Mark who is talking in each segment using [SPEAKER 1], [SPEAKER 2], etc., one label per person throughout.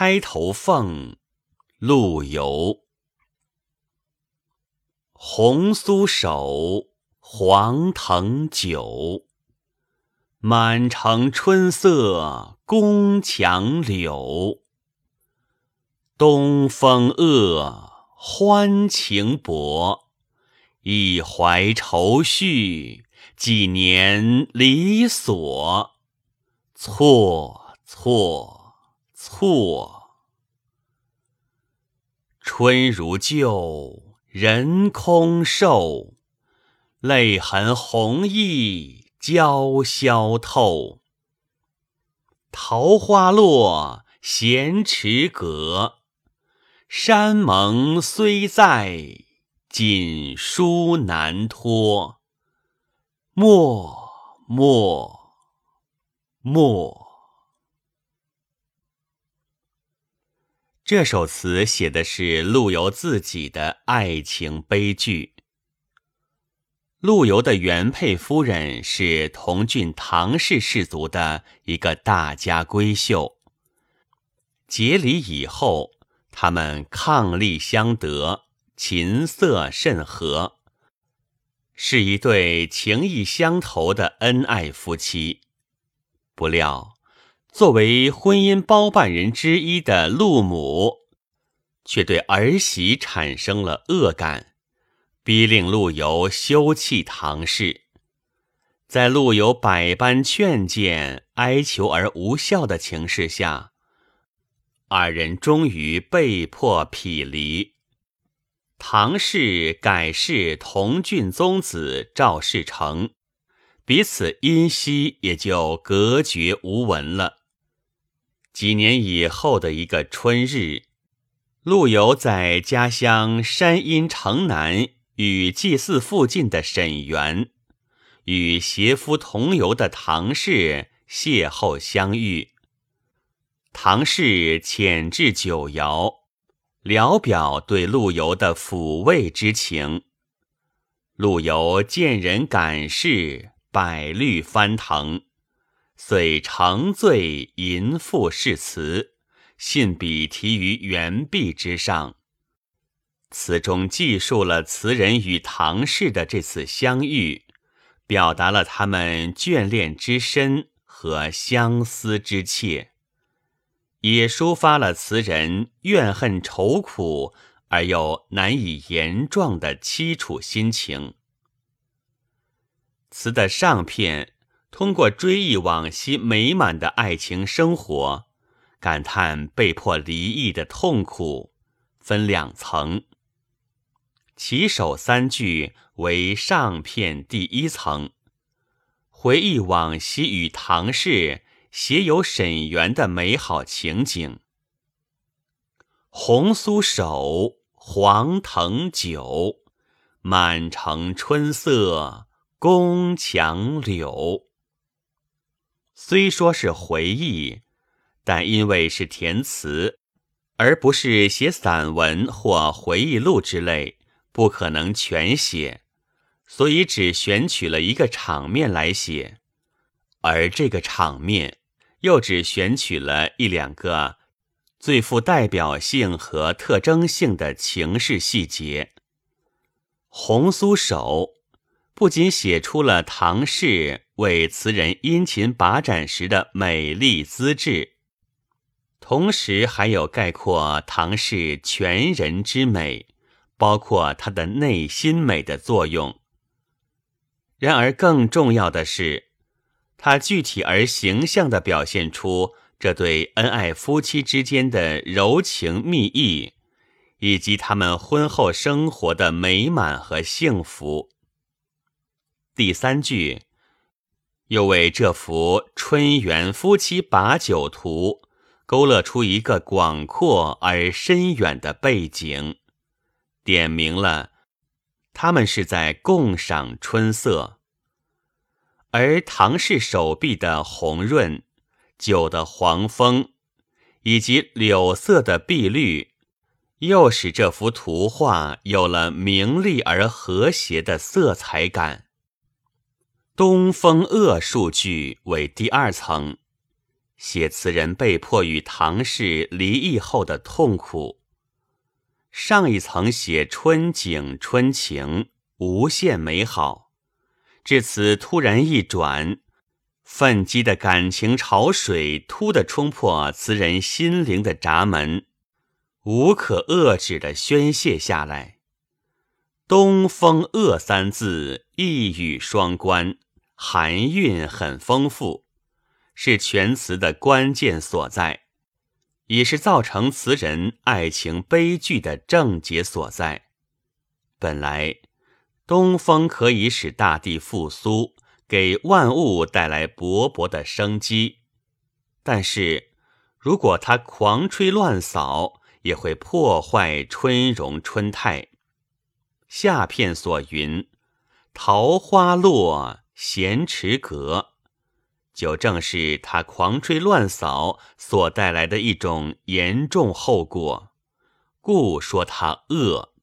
[SPEAKER 1] 钗头凤，陆游。红酥手，黄藤酒，满城春色宫墙柳。东风恶，欢情薄，一怀愁绪，几年离索。错错错，春如旧。人空瘦，泪痕红浥鲛绡透。桃花落，闲池阁。山盟虽在，锦书难托。默默默。这首词写的是陆游自己的爱情悲剧。陆游的原配夫人是同郡唐氏氏族的一个大家闺秀。结离以后，他们伉俪相得，琴瑟甚和，是一对情意相投的恩爱夫妻。不料。作为婚姻包办人之一的陆母，却对儿媳产生了恶感，逼令陆游休弃唐氏。在陆游百般劝谏、哀求而无效的情势下，二人终于被迫匹离。唐氏改氏同郡宗子赵世成，彼此因惜，也就隔绝无闻了。几年以后的一个春日，陆游在家乡山阴城南与祭祀附近的沈园，与携夫同游的唐氏邂逅相遇。唐氏遣至酒肴，聊表对陆游的抚慰之情。陆游见人感事，百虑翻腾。遂乘醉吟赋誓词，信笔题于原壁之上。词中记述了词人与唐氏的这次相遇，表达了他们眷恋之深和相思之切，也抒发了词人怨恨愁苦而又难以言状的凄楚心情。词的上片。通过追忆往昔美满的爱情生活，感叹被迫离异的痛苦，分两层。起首三句为上片第一层，回忆往昔与唐氏携游沈园的美好情景。红酥手，黄藤酒，满城春色宫墙柳。虽说是回忆，但因为是填词，而不是写散文或回忆录之类，不可能全写，所以只选取了一个场面来写，而这个场面又只选取了一两个最富代表性和特征性的情事细节。红酥手。不仅写出了唐氏为词人殷勤把盏时的美丽资质，同时还有概括唐氏全人之美，包括她的内心美的作用。然而，更重要的是，它具体而形象地表现出这对恩爱夫妻之间的柔情蜜意，以及他们婚后生活的美满和幸福。第三句，又为这幅春园夫妻把酒图勾勒出一个广阔而深远的背景，点明了他们是在共赏春色。而唐氏手臂的红润、酒的黄风，以及柳色的碧绿，又使这幅图画有了明丽而和谐的色彩感。东风恶数据为第二层，写词人被迫与唐氏离异后的痛苦。上一层写春景春情，无限美好，至此突然一转，愤激的感情潮水突的冲破词人心灵的闸门，无可遏制的宣泄下来。东风恶三字一语双关，含韵很丰富。是全词的关键所在，也是造成词人爱情悲剧的症结所在。本来，东风可以使大地复苏，给万物带来勃勃的生机，但是，如果它狂吹乱扫，也会破坏春容春态。下片所云：“桃花落，闲池阁。”就正是他狂吹乱扫所带来的一种严重后果，故说他恶。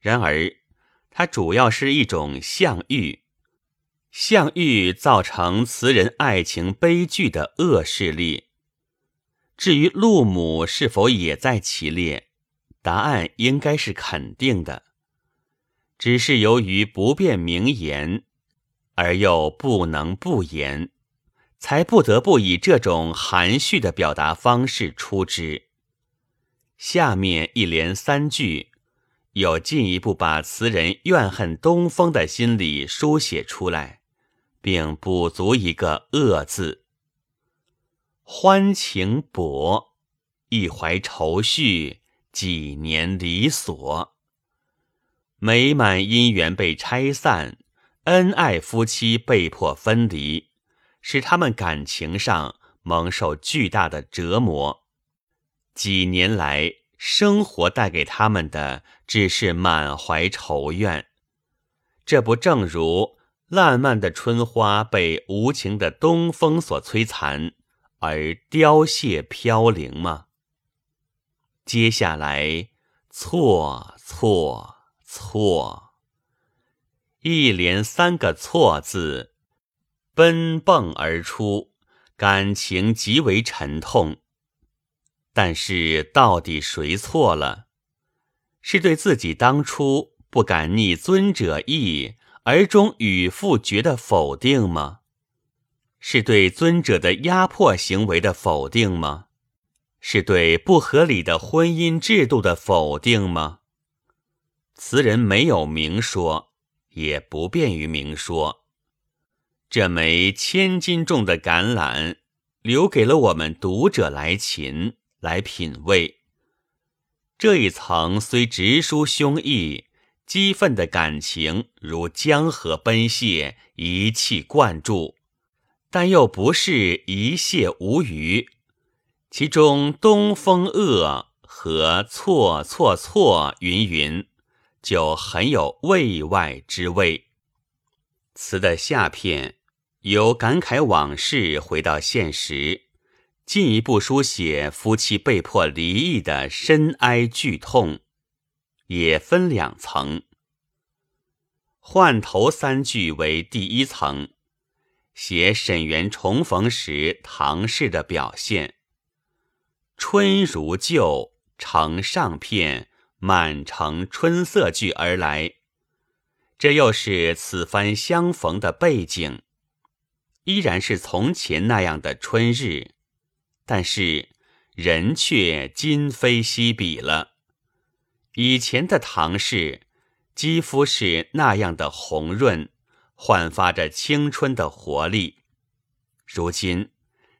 [SPEAKER 1] 然而，它主要是一种象欲，象欲造成词人爱情悲剧的恶势力。至于陆母是否也在其列，答案应该是肯定的，只是由于不便明言，而又不能不言。才不得不以这种含蓄的表达方式出之。下面一连三句，又进一步把词人怨恨东风的心理书写出来，并补足一个“恶”字。欢情薄，一怀愁绪，几年离索。美满姻缘被拆散，恩爱夫妻被迫分离。使他们感情上蒙受巨大的折磨，几年来生活带给他们的只是满怀愁怨。这不正如烂漫的春花被无情的东风所摧残而凋谢飘零吗？接下来，错错错，一连三个错字。奔迸而出，感情极为沉痛。但是到底谁错了？是对自己当初不敢逆尊者意而终与父绝的否定吗？是对尊者的压迫行为的否定吗？是对不合理的婚姻制度的否定吗？词人没有明说，也不便于明说。这枚千斤重的橄榄，留给了我们读者来勤来品味。这一层虽直抒胸臆，激愤的感情如江河奔泻，一气贯注，但又不是一泻无余。其中“东风恶”和“错错错”云云，就很有味外之味。词的下片。由感慨往事回到现实，进一步书写夫妻被迫离异的深哀剧痛，也分两层。换头三句为第一层，写沈园重逢时唐氏的表现。春如旧，呈上片，满城春色聚而来，这又是此番相逢的背景。依然是从前那样的春日，但是人却今非昔比了。以前的唐氏，肌肤是那样的红润，焕发着青春的活力。如今，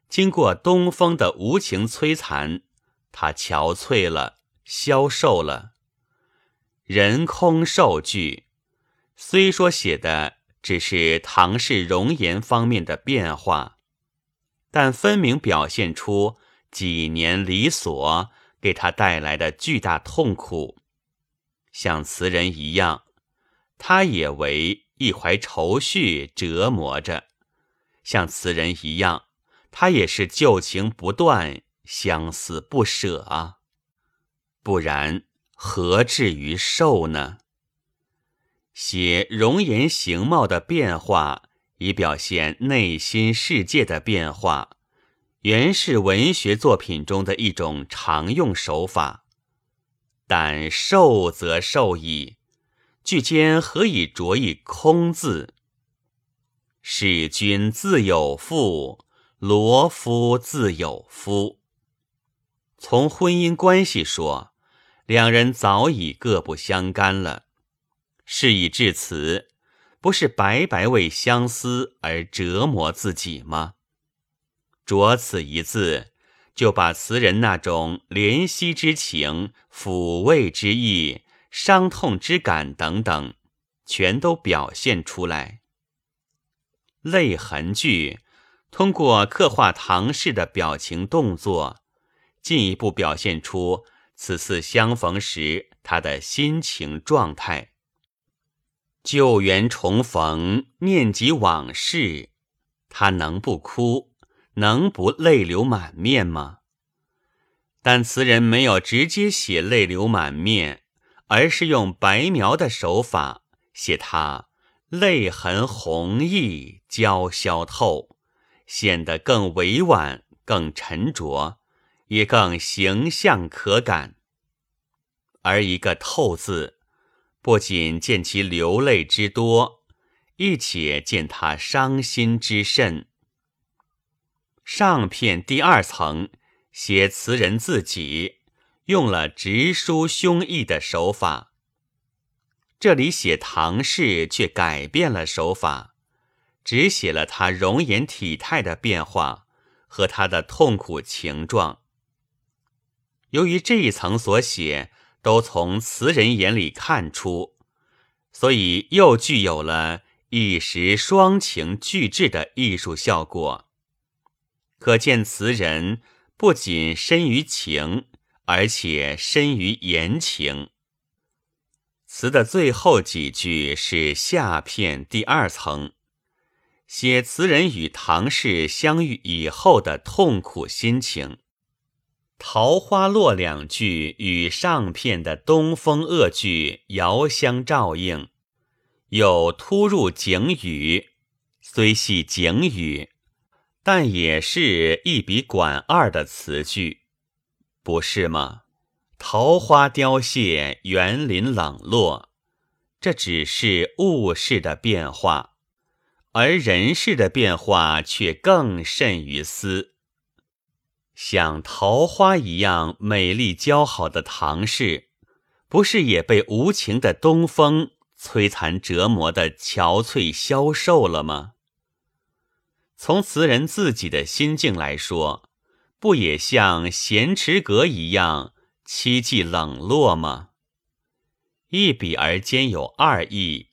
[SPEAKER 1] 经过东风的无情摧残，它憔悴了，消瘦了。人空瘦句，虽说写的。只是唐氏容颜方面的变化，但分明表现出几年离索给他带来的巨大痛苦。像词人一样，他也为一怀愁绪折磨着；像词人一样，他也是旧情不断，相思不舍啊！不然何至于瘦呢？写容颜形貌的变化，以表现内心世界的变化，原是文学作品中的一种常用手法。但受则受矣，句间何以着一空字？使君自有妇，罗夫自有夫。从婚姻关系说，两人早已各不相干了。事已至此，不是白白为相思而折磨自己吗？着此一字。就把词人那种怜惜之情、抚慰之意、伤痛之感等等，全都表现出来。泪痕句通过刻画唐氏的表情动作，进一步表现出此次相逢时他的心情状态。旧缘重逢，念及往事，他能不哭？能不泪流满面吗？但词人没有直接写泪流满面，而是用白描的手法写他泪痕红浥鲛绡透，显得更委婉、更沉着，也更形象可感。而一个“透”字，不仅见其流泪之多，亦且见他伤心之甚。上片第二层写词人自己用了直抒胸臆的手法，这里写唐氏却改变了手法，只写了他容颜体态的变化和他的痛苦情状。由于这一层所写都从词人眼里看出，所以又具有了一时双情俱至的艺术效果。可见词人不仅深于情，而且深于言情。词的最后几句是下片第二层，写词人与唐氏相遇以后的痛苦心情。桃花落两句与上片的东风恶句遥相照应，又突入景语，虽系景语。但也是一笔管二的词句，不是吗？桃花凋谢，园林冷落，这只是物事的变化，而人事的变化却更甚于斯。像桃花一样美丽姣好的唐氏，不是也被无情的东风摧残折磨的憔悴消瘦了吗？从词人自己的心境来说，不也像咸池阁一样凄寂冷落吗？一笔而兼有二意，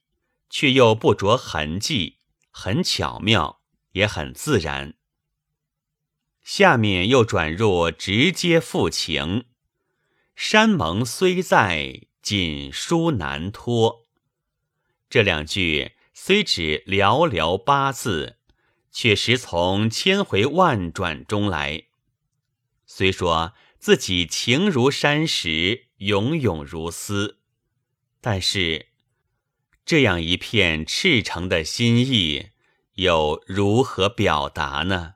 [SPEAKER 1] 却又不着痕迹，很巧妙，也很自然。下面又转入直接赋情：“山盟虽在，锦书难托。”这两句虽只寥寥八字。却实从千回万转中来。虽说自己情如山石，永永如斯，但是这样一片赤诚的心意，又如何表达呢？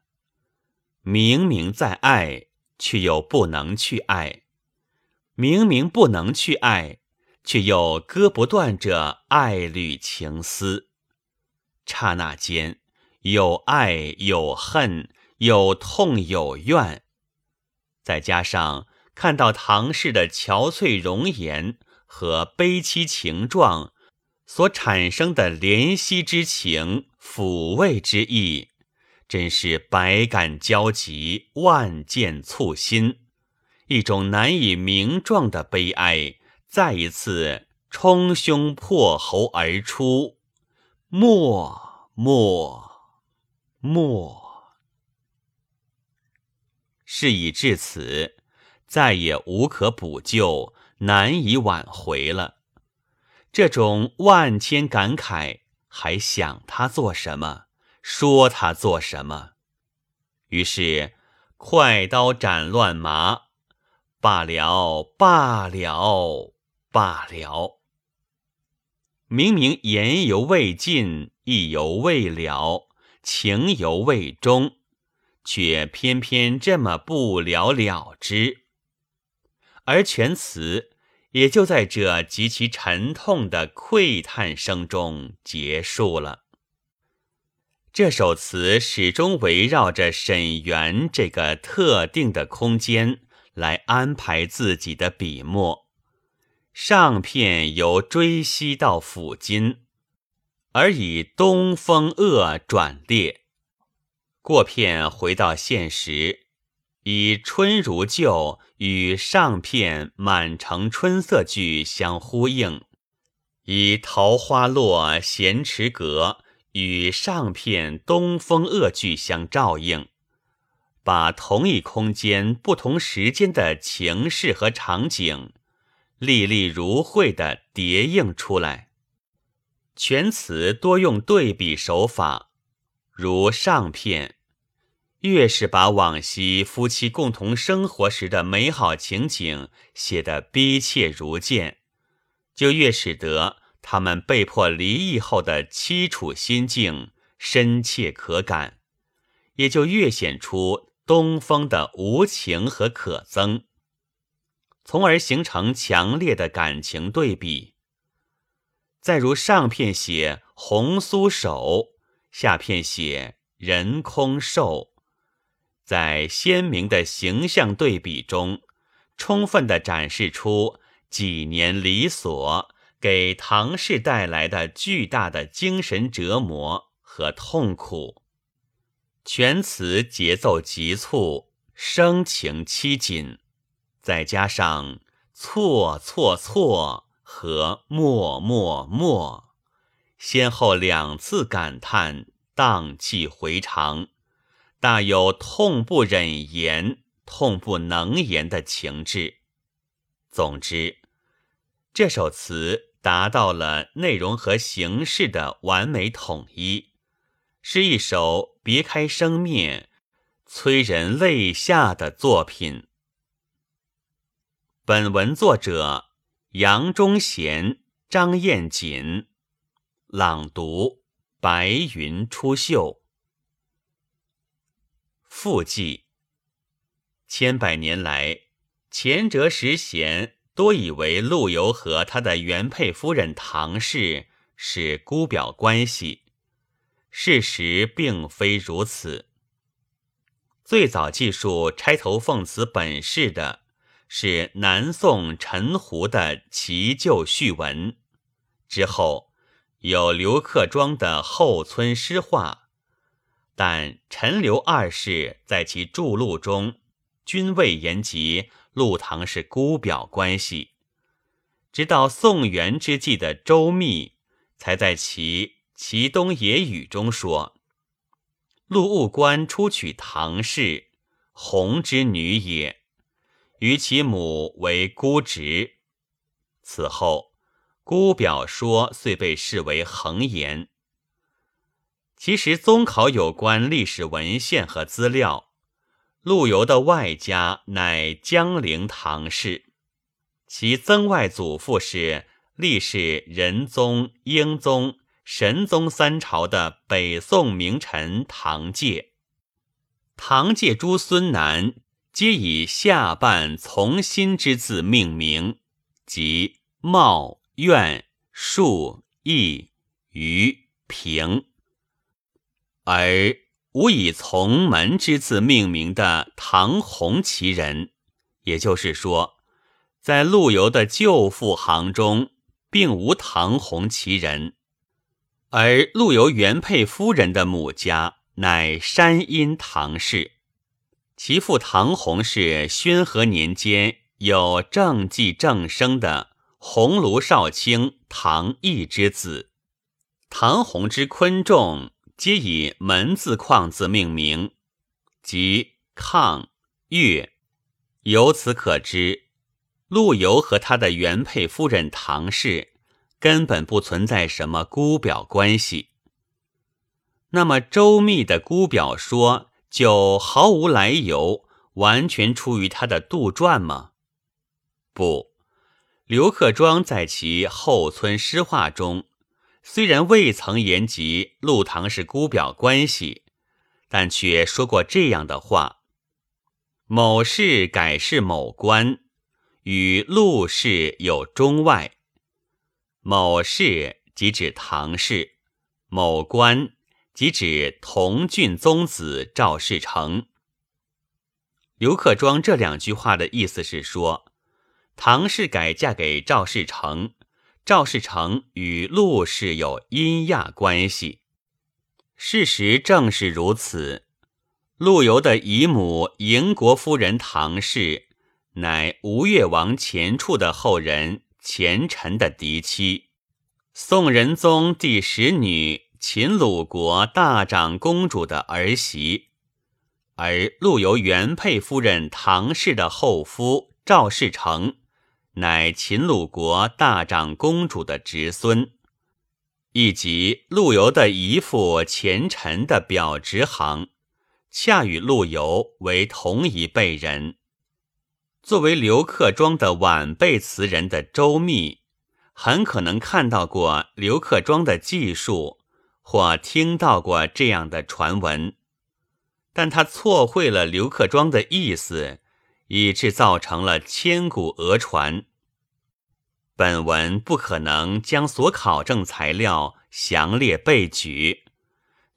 [SPEAKER 1] 明明在爱，却又不能去爱；明明不能去爱，却又割不断这爱侣情丝。刹那间。有爱有恨，有痛有怨，再加上看到唐氏的憔悴容颜和悲凄情状，所产生的怜惜之情、抚慰之意，真是百感交集，万箭簇心，一种难以名状的悲哀，再一次冲胸破喉而出，默默默，事已至此，再也无可补救，难以挽回了。这种万千感慨，还想他做什么？说他做什么？于是快刀斩乱麻，罢了，罢了，罢了。明明言犹未尽，意犹未了。情犹未终，却偏偏这么不了了之，而全词也就在这极其沉痛的喟叹声中结束了。这首词始终围绕着沈园这个特定的空间来安排自己的笔墨，上片由追西到抚今，而以东风恶转列。过片回到现实，以春如旧与上片满城春色句相呼应，以桃花落闲池阁与上片东风恶句相照应，把同一空间不同时间的情势和场景，历历如绘的叠映出来。全词多用对比手法，如上片。越是把往昔夫妻共同生活时的美好情景写得逼切如见，就越使得他们被迫离异后的凄楚心境深切可感，也就越显出东风的无情和可憎，从而形成强烈的感情对比。再如上片写红酥手，下片写人空瘦。在鲜明的形象对比中，充分地展示出几年离所给唐氏带来的巨大的精神折磨和痛苦。全词节奏急促，声情凄紧，再加上错错错和默默默，先后两次感叹，荡气回肠。大有痛不忍言、痛不能言的情致。总之，这首词达到了内容和形式的完美统一，是一首别开生面、催人泪下的作品。本文作者杨忠贤、张艳锦，朗读：白云出岫。复记。千百年来，前者时贤多以为陆游和他的原配夫人唐氏是姑表关系，事实并非如此。最早记述钗头凤词本事的是南宋陈胡的《奇旧序文》，之后有刘克庄的《后村诗话》。但陈留二世在其著录中，均未言及陆唐是姑表关系。直到宋元之际的周密，才在其《齐东野语》中说：“陆务官初娶唐氏，弘之女也，于其母为姑侄。此后，姑表说遂被视为恒言。”其实，综考有关历史文献和资料，陆游的外家乃江陵唐氏，其曾外祖父是历世仁宗、英宗、神宗三朝的北宋名臣唐介。唐介诸孙男皆以下半从心之字命名，即茂、苑、树、义、余、平。而无以从门之字命名的唐弘其人，也就是说，在陆游的舅父行中，并无唐弘其人。而陆游原配夫人的母家乃山阴唐氏，其父唐弘是宣和年间有政绩正生的鸿胪少卿唐毅之子。唐弘之昆仲。皆以门字框字命名，即抗、岳。由此可知，陆游和他的原配夫人唐氏根本不存在什么姑表关系。那么周密的姑表说就毫无来由，完全出于他的杜撰吗？不，刘克庄在其《后村诗话》中。虽然未曾言及陆唐是姑表关系，但却说过这样的话：“某氏改是某官，与陆氏有中外。某氏即指唐氏，某官即指同郡宗子赵世成。”刘克庄这两句话的意思是说，唐氏改嫁给赵世成。赵世成与陆氏有姻亚关系，事实正是如此。陆游的姨母迎国夫人唐氏，乃吴越王钱处的后人钱臣的嫡妻，宋仁宗第十女秦鲁国大长公主的儿媳，而陆游原配夫人唐氏的后夫赵世成。乃秦鲁国大长公主的侄孙，以及陆游的姨父钱臣的表侄行，恰与陆游为同一辈人。作为刘克庄的晚辈词人的周密，很可能看到过刘克庄的记述，或听到过这样的传闻，但他错会了刘克庄的意思。以致造成了千古讹传。本文不可能将所考证材料详列备举，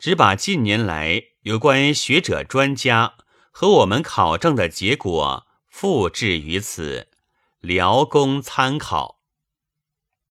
[SPEAKER 1] 只把近年来有关学者专家和我们考证的结果复制于此，聊供参考。